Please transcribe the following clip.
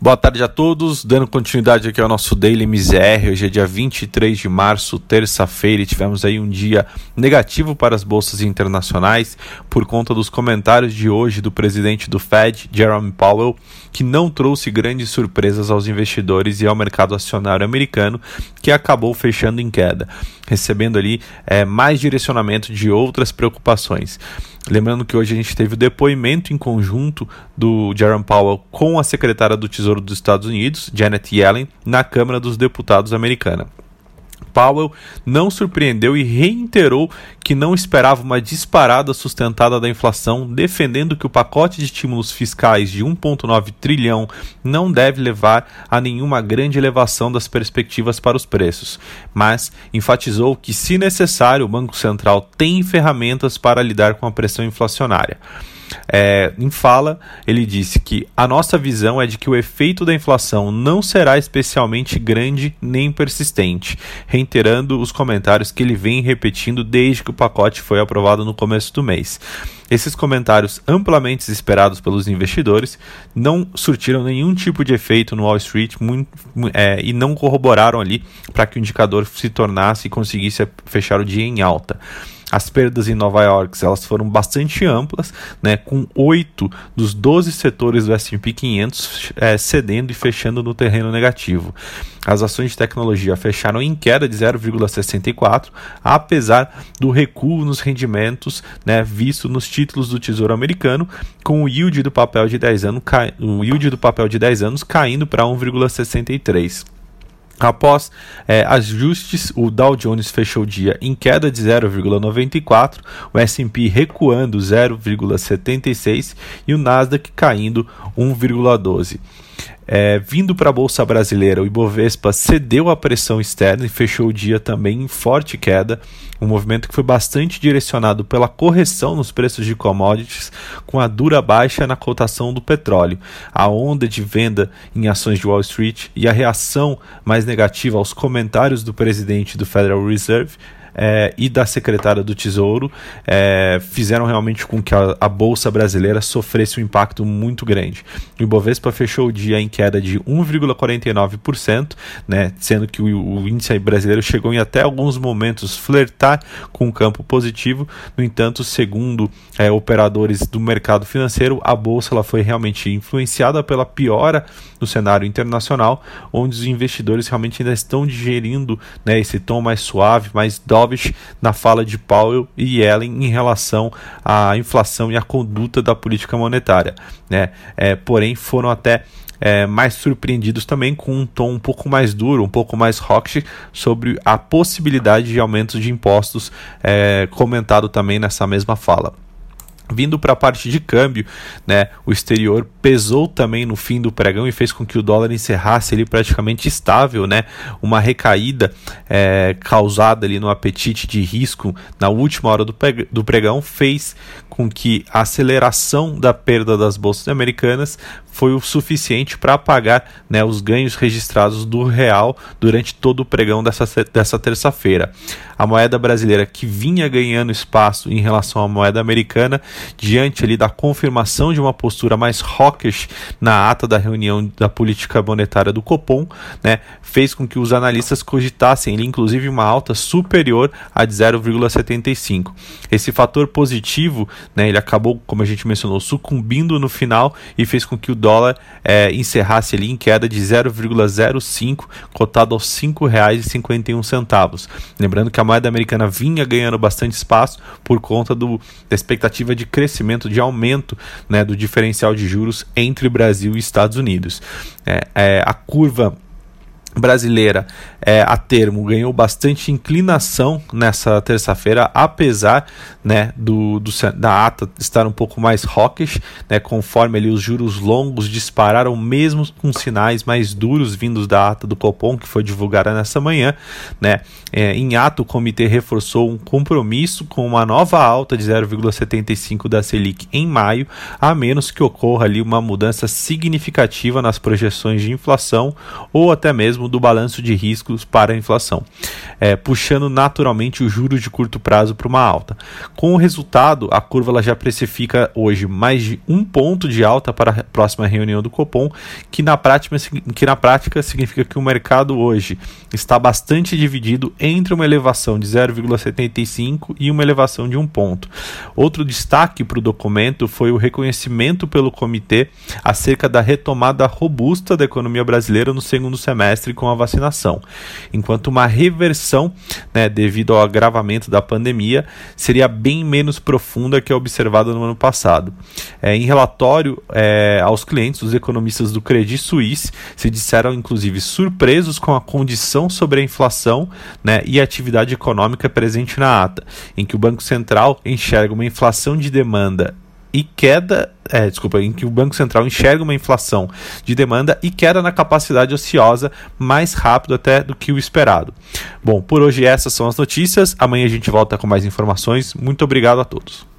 Boa tarde a todos, dando continuidade aqui ao nosso Daily MZR. Hoje é dia 23 de março, terça-feira, e tivemos aí um dia negativo para as bolsas internacionais por conta dos comentários de hoje do presidente do Fed, Jerome Powell, que não trouxe grandes surpresas aos investidores e ao mercado acionário americano, que acabou fechando em queda, recebendo ali é, mais direcionamento de outras preocupações. Lembrando que hoje a gente teve o depoimento em conjunto do Jerome Powell com a secretária do Tesouro dos Estados Unidos, Janet Yellen, na Câmara dos Deputados americana. Powell não surpreendeu e reiterou que não esperava uma disparada sustentada da inflação, defendendo que o pacote de estímulos fiscais de 1,9 trilhão não deve levar a nenhuma grande elevação das perspectivas para os preços, mas enfatizou que, se necessário, o Banco Central tem ferramentas para lidar com a pressão inflacionária. É, em fala, ele disse que a nossa visão é de que o efeito da inflação não será especialmente grande nem persistente, reiterando os comentários que ele vem repetindo desde que o pacote foi aprovado no começo do mês. Esses comentários amplamente esperados pelos investidores não surtiram nenhum tipo de efeito no Wall Street muito, é, e não corroboraram ali para que o indicador se tornasse e conseguisse fechar o dia em alta. As perdas em Nova York elas foram bastante amplas, né, com oito dos 12 setores do S&P 500 é, cedendo e fechando no terreno negativo. As ações de tecnologia fecharam em queda de 0,64, apesar do recuo nos rendimentos né, visto nos títulos do Tesouro Americano, com o yield do papel de 10 anos, o yield do papel de 10 anos caindo para 1,63. Após é, ajustes, o Dow Jones fechou o dia em queda de 0,94, o S&P recuando 0,76 e o Nasdaq caindo 1,12. É, vindo para a Bolsa Brasileira, o Ibovespa cedeu à pressão externa e fechou o dia também em forte queda, um movimento que foi bastante direcionado pela correção nos preços de commodities, com a dura baixa na cotação do petróleo, a onda de venda em ações de Wall Street e a reação mais negativa aos comentários do presidente do Federal Reserve é, e da secretária do Tesouro é, fizeram realmente com que a, a, Bolsa Brasileira sofresse um impacto muito grande. O Ibovespa fechou o dia em queda de 1,49%, né, sendo que o, o, índice brasileiro chegou em até alguns momentos flertar com o campo positivo. No entanto, segundo é, operadores do mercado financeiro, a Bolsa ela foi realmente influenciada pela piora no cenário internacional, onde os investidores realmente ainda estão digerindo né, esse tom mais suave, mais dólar na fala de Powell e Yellen em relação à inflação e à conduta da política monetária. Né? É, porém, foram até é, mais surpreendidos também com um tom um pouco mais duro, um pouco mais hawkish sobre a possibilidade de aumentos de impostos, é, comentado também nessa mesma fala. Vindo para a parte de câmbio, né, o exterior pesou também no fim do pregão e fez com que o dólar encerrasse ali praticamente estável, né, uma recaída é, causada ali no apetite de risco na última hora do pregão fez com que a aceleração da perda das bolsas americanas foi o suficiente para apagar né, os ganhos registrados do real durante todo o pregão dessa, dessa terça-feira. A moeda brasileira que vinha ganhando espaço em relação à moeda americana, diante ali da confirmação de uma postura mais hawkish na ata da reunião da política monetária do Copom, né, fez com que os analistas cogitassem ali, inclusive uma alta superior a de 0,75. Esse fator positivo né, ele acabou, como a gente mencionou, sucumbindo no final e fez com que o dólar é, encerrasse ali em queda de 0,05, cotado aos R$ 5,51. Lembrando que a moeda americana vinha ganhando bastante espaço por conta do, da expectativa de crescimento, de aumento né, do diferencial de juros entre Brasil e Estados Unidos. É, é, a curva brasileira é, a termo ganhou bastante inclinação nessa terça-feira, apesar né, do, do, da ata estar um pouco mais hawkish, né, conforme ali os juros longos dispararam mesmo com sinais mais duros vindos da ata do Copom, que foi divulgada nessa manhã. Né, é, em ato, o comitê reforçou um compromisso com uma nova alta de 0,75 da Selic em maio, a menos que ocorra ali uma mudança significativa nas projeções de inflação ou até mesmo do balanço de riscos para a inflação, é, puxando naturalmente o juros de curto prazo para uma alta. Com o resultado, a curva já precifica hoje mais de um ponto de alta para a próxima reunião do Copom, que na prática, que na prática significa que o mercado hoje está bastante dividido entre uma elevação de 0,75 e uma elevação de um ponto. Outro destaque para o documento foi o reconhecimento pelo comitê acerca da retomada robusta da economia brasileira no segundo semestre com a vacinação, enquanto uma reversão, né, devido ao agravamento da pandemia, seria bem menos profunda que a observada no ano passado. É, em relatório é, aos clientes, os economistas do Credit Suisse se disseram inclusive surpresos com a condição sobre a inflação né, e a atividade econômica presente na ata, em que o Banco Central enxerga uma inflação de demanda e queda, é, desculpa, em que o Banco Central enxerga uma inflação de demanda e queda na capacidade ociosa mais rápido até do que o esperado. Bom, por hoje essas são as notícias. Amanhã a gente volta com mais informações. Muito obrigado a todos.